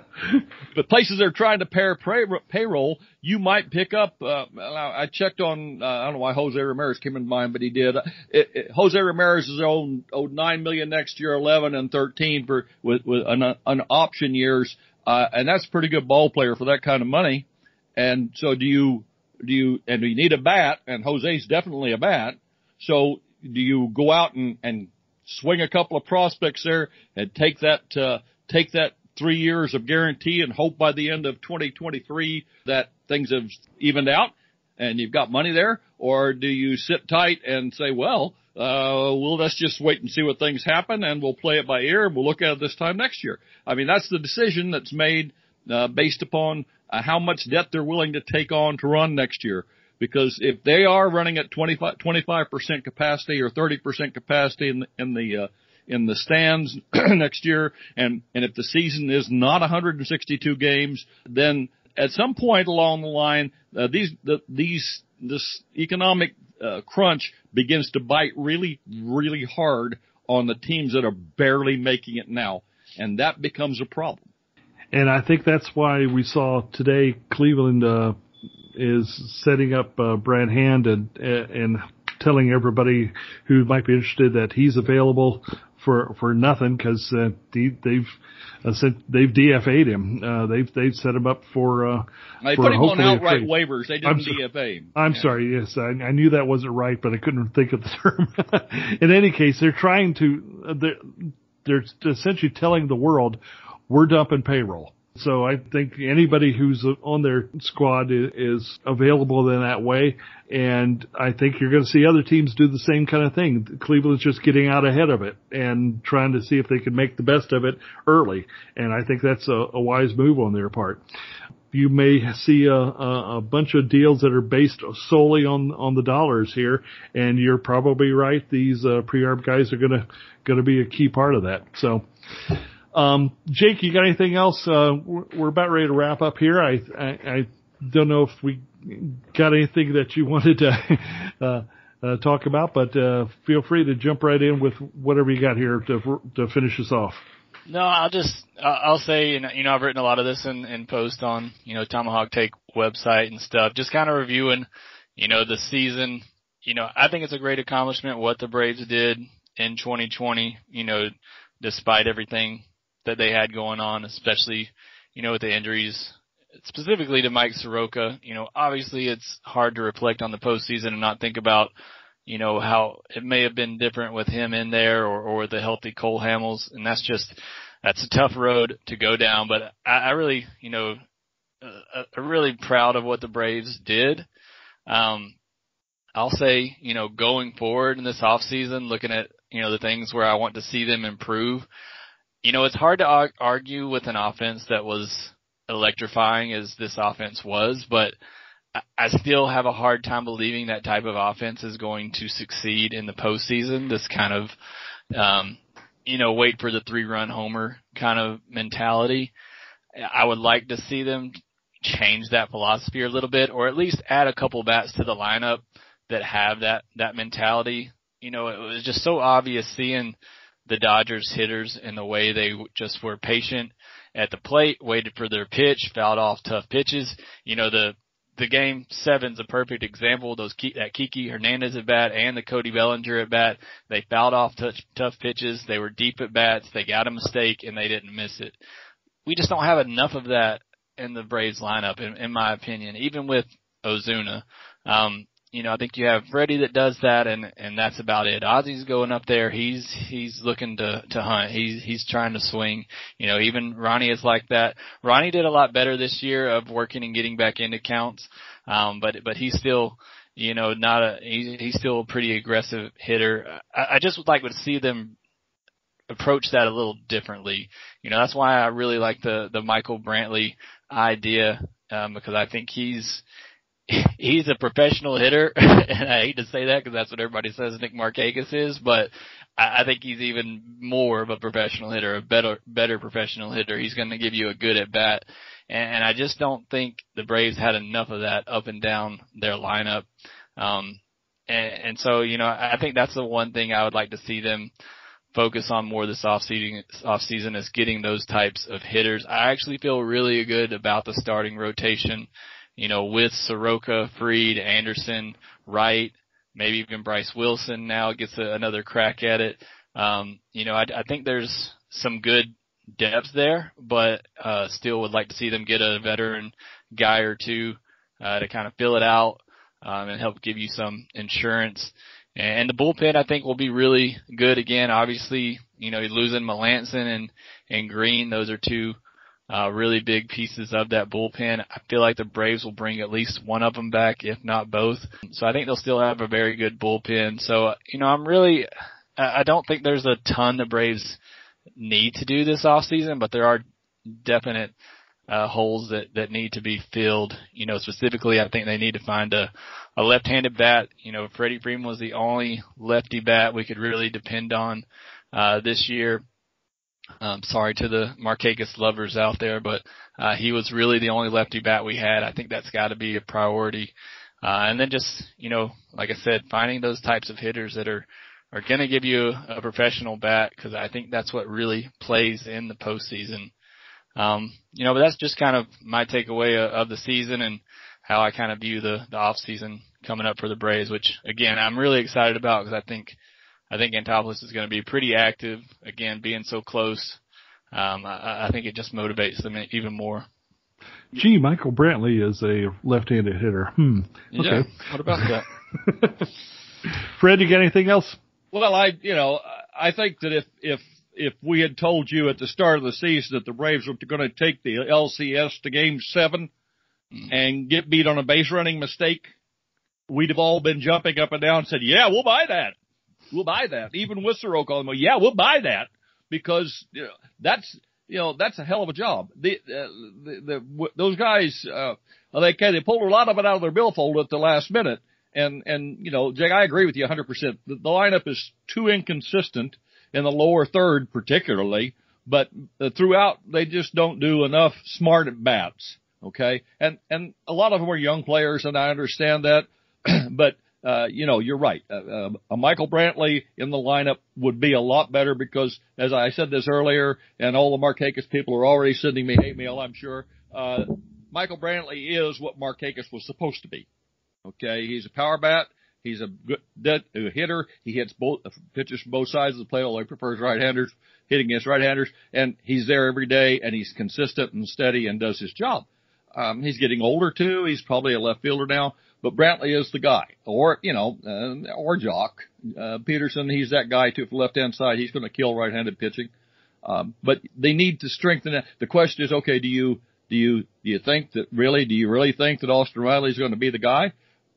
but places they're trying to pair pay, payroll, you might pick up. Uh, I checked on. Uh, I don't know why Jose Ramirez came in mind, but he did. It, it, Jose Ramirez is owed, owed nine million next year, eleven and thirteen for with with an, an option years, uh, and that's a pretty good ball player for that kind of money. And so, do you do you and do you need a bat? And Jose's definitely a bat. So, do you go out and and swing a couple of prospects there and take that uh, take that three years of guarantee and hope by the end of 2023 that things have evened out and you've got money there, or do you sit tight and say, well, uh, well, let's just wait and see what things happen and we'll play it by ear and we'll look at it this time next year. I mean, that's the decision that's made, uh, based upon uh, how much debt they're willing to take on to run next year because if they are running at 25, percent capacity or 30% capacity in the, in the, uh, in the stands next year, and, and if the season is not 162 games, then at some point along the line, uh, these, the, these, this economic, uh, crunch begins to bite really, really hard on the teams that are barely making it now. And that becomes a problem. And I think that's why we saw today Cleveland, uh, is setting up uh, Brad Hand and and telling everybody who might be interested that he's available for for nothing because uh, they've uh, said they've DFA'd him. Uh, they've they've set him up for. Uh, they for put him on outright waivers. They didn't I'm DFA him. I'm yeah. sorry. Yes, I, I knew that wasn't right, but I couldn't think of the term. In any case, they're trying to. Uh, they're, they're essentially telling the world we're dumping payroll. So I think anybody who's on their squad is available in that way. And I think you're going to see other teams do the same kind of thing. Cleveland's just getting out ahead of it and trying to see if they can make the best of it early. And I think that's a, a wise move on their part. You may see a, a, a bunch of deals that are based solely on on the dollars here, and you're probably right. These uh, pre-arb guys are gonna gonna be a key part of that. So, um, Jake, you got anything else? Uh, we're, about ready to wrap up here. I, I, I, don't know if we got anything that you wanted to uh, uh, talk about, but uh, feel free to jump right in with whatever you got here to to finish us off. No, I'll just I'll say you know, you know I've written a lot of this in, in post on you know Tomahawk Take website and stuff, just kind of reviewing you know the season. You know I think it's a great accomplishment what the Braves did in 2020. You know despite everything that they had going on, especially, you know, with the injuries, specifically to Mike Soroka. You know, obviously it's hard to reflect on the postseason and not think about, you know, how it may have been different with him in there or, or the healthy Cole Hamels. And that's just, that's a tough road to go down. But I, I really, you know, uh, I'm really proud of what the Braves did. Um, I'll say, you know, going forward in this off season, looking at, you know, the things where I want to see them improve, you know, it's hard to argue with an offense that was electrifying as this offense was, but I still have a hard time believing that type of offense is going to succeed in the postseason. This kind of, um, you know, wait for the three run homer kind of mentality. I would like to see them change that philosophy a little bit, or at least add a couple bats to the lineup that have that that mentality. You know, it was just so obvious seeing the Dodgers hitters and the way they just were patient at the plate, waited for their pitch, fouled off tough pitches. You know, the the game seven's a perfect example. Those that Kiki Hernandez at bat and the Cody Bellinger at bat, they fouled off touch, tough pitches. They were deep at bats. They got a mistake and they didn't miss it. We just don't have enough of that in the Braves lineup, in, in my opinion. Even with Ozuna, um, you know, I think you have Freddie that does that, and and that's about it. Ozzy's going up there. He's he's looking to to hunt. He's he's trying to swing. You know, even Ronnie is like that. Ronnie did a lot better this year of working and getting back into counts, um, but but he's still you know not a he's he's still a pretty aggressive hitter. I, I just would like to see them approach that a little differently. You know, that's why I really like the the Michael Brantley idea um, because I think he's he's a professional hitter, and I hate to say that because that's what everybody says Nick Markakis is, but I, I think he's even more of a professional hitter, a better better professional hitter. He's going to give you a good at bat, and, and I just don't think the Braves had enough of that up and down their lineup. Um, and, and so you know, I think that's the one thing I would like to see them focus on more this off season off season is getting those types of hitters. I actually feel really good about the starting rotation you know, with Soroka, Fried, Anderson, Wright, maybe even Bryce Wilson now gets a, another crack at it. Um, you know, I, I think there's some good depth there, but uh, still would like to see them get a veteran guy or two uh, to kind of fill it out um, and help give you some insurance. And the bullpen, I think, will be really good again. Obviously, you know, losing Melancon and and Greene; those are two uh, really big pieces of that bullpen. I feel like the Braves will bring at least one of them back, if not both. So I think they'll still have a very good bullpen. So, you know, I'm really, I don't think there's a ton the Braves need to do this off season, but there are definite uh, holes that, that need to be filled. You know, specifically, I think they need to find a, a left-handed bat. You know, Freddie Freeman was the only lefty bat we could really depend on, uh, this year. Um, sorry to the Markakis lovers out there, but uh, he was really the only lefty bat we had. I think that's got to be a priority. Uh, and then just, you know, like I said, finding those types of hitters that are, are going to give you a professional bat because I think that's what really plays in the postseason. Um, you know, but that's just kind of my takeaway of the season and how I kind of view the, the off season coming up for the Braves, which again, I'm really excited about because I think I think Anthopoulos is going to be pretty active. Again, being so close, um, I, I think it just motivates them even more. Gee, Michael Brantley is a left-handed hitter. Hmm. Okay. Yeah, what about that? Fred, you got anything else? Well, I, you know, I think that if, if, if we had told you at the start of the season that the Braves were going to take the LCS to game seven mm. and get beat on a base running mistake, we'd have all been jumping up and down and said, yeah, we'll buy that. We'll buy that. Even with Soroka, well, yeah, we'll buy that because you know, that's you know that's a hell of a job. The, uh, the, the those guys, uh, they they pulled a lot of it out of their billfold at the last minute. And and you know, Jake, I agree with you 100%. The, the lineup is too inconsistent in the lower third, particularly. But uh, throughout, they just don't do enough smart at bats. Okay, and and a lot of them are young players, and I understand that. but uh, you know, you're right. Uh, uh, a Michael Brantley in the lineup would be a lot better because, as I said this earlier, and all the Markakis people are already sending me hate mail, I'm sure. Uh, Michael Brantley is what Markakis was supposed to be. Okay, he's a power bat. He's a good a hitter. He hits both pitches from both sides of the plate. Although he prefers right-handers, hitting against right-handers, and he's there every day, and he's consistent and steady and does his job. Um, he's getting older too. He's probably a left fielder now, but Brantley is the guy, or you know, uh, or Joc uh, Pederson. He's that guy too for left hand side. He's going to kill right-handed pitching. Um, but they need to strengthen it. The question is, okay, do you do you do you think that really do you really think that Austin Riley is going to be the guy,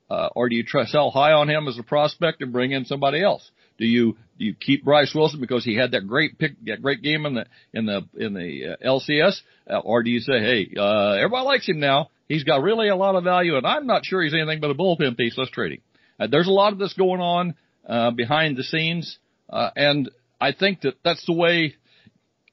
uh, or do you try sell high on him as a prospect and bring in somebody else? Do you do you keep Bryce Wilson because he had that great pick, that great game in the in the in the uh, LCS, uh, or do you say, hey, uh, everybody likes him now. He's got really a lot of value, and I'm not sure he's anything but a bullpen piece. Let's trade him. Uh, there's a lot of this going on uh, behind the scenes, uh, and I think that that's the way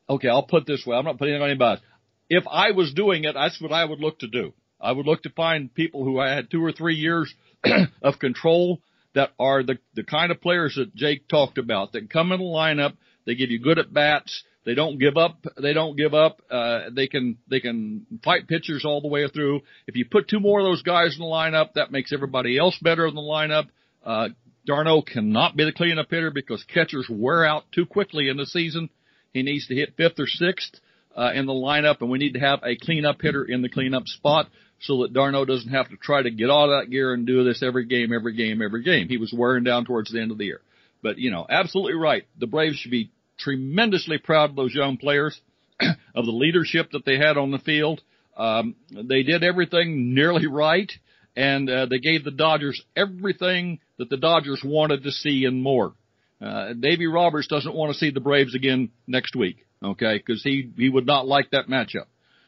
okay, I'll put this way. I'm not putting anybody on anybody. If I was doing it, that's what I would look to do. I would look to find people who I had two or three years of control that are the, the kind of players that Jake talked about that come in the lineup. They give you good at bats. They don't give up. They don't give up. Uh, they can, they can fight pitchers all the way through. If you put two more of those guys in the lineup, that makes everybody else better in the lineup. Uh, d'Arnaud cannot be the cleanup hitter because catchers wear out too quickly in the season. He needs to hit fifth or sixth uh, in the lineup, and we need to have a cleanup hitter in the cleanup spot so that d'Arnaud doesn't have to try to get of that gear and do this every game, every game, every game. He was wearing down towards the end of the year. But, you know, absolutely right. The Braves should be tremendously proud of those young players, of the leadership that they had on the field. Um, they did everything nearly right, and uh, they gave the Dodgers everything that the Dodgers wanted to see and more. Uh, Davy Roberts doesn't want to see the Braves again next week, okay? Because he he would not like that matchup.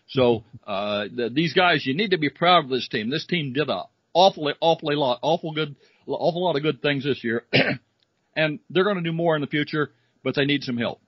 So uh, the, these guys, you need to be proud of this team. This team did a awfully awfully lot, awful good, awful lot of good things this year, and they're going to do more in the future, but they need some help.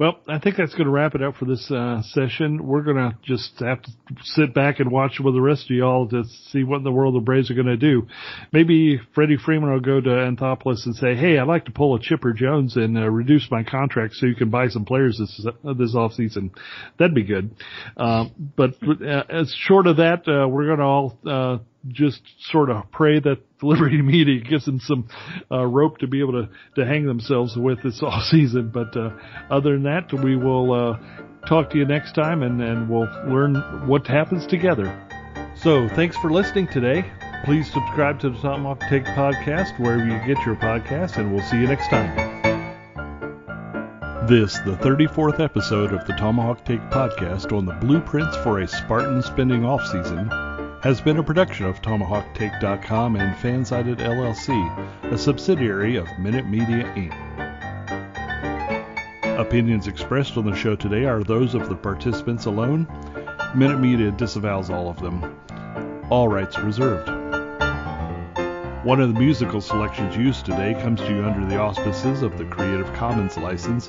Well, I think that's going to wrap it up for this uh, session. We're going to just have to sit back and watch with the rest of y'all to see what in the world the Braves are going to do. Maybe Freddie Freeman will go to Anthopoulos and say, "Hey, I'd like to pull a Chipper Jones and uh, reduce my contract so you can buy some players this uh, this off season." That'd be good. Um, but uh, as short of that, uh, we're going to all uh, just sort of pray that the Liberty Media gives them some uh, rope to be able to, to hang themselves with this off season. But uh, other than that, we will uh, talk to you next time and, and we'll learn what happens together. So thanks for listening today. Please subscribe to the Tomahawk Take podcast wherever you get your podcasts, and we'll see you next time. This, the 34th episode of the Tomahawk Take podcast on the blueprints for a Spartan spending off season has been a production of TomahawkTake.com and Fansided LLC, a subsidiary of Minute Media Inc. Opinions expressed on the show today are those of the participants alone. Minute Media disavows all of them. All rights reserved. One of the musical selections used today comes to you under the auspices of the Creative Commons license,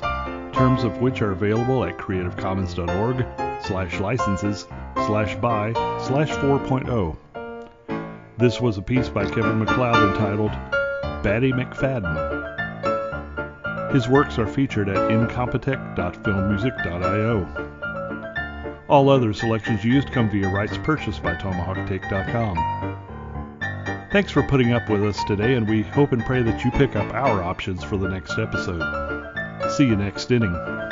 terms of which are available at creativecommons.org slash licenses slash by slash 4.0. This was a piece by Kevin MacLeod entitled Batty McFadden. His works are featured at incompetech.filmmusic.io. All other selections used come via rights purchased by TomahawkTake.com. Thanks for putting up with us today, and we hope and pray that you pick up our options for the next episode. See you next inning.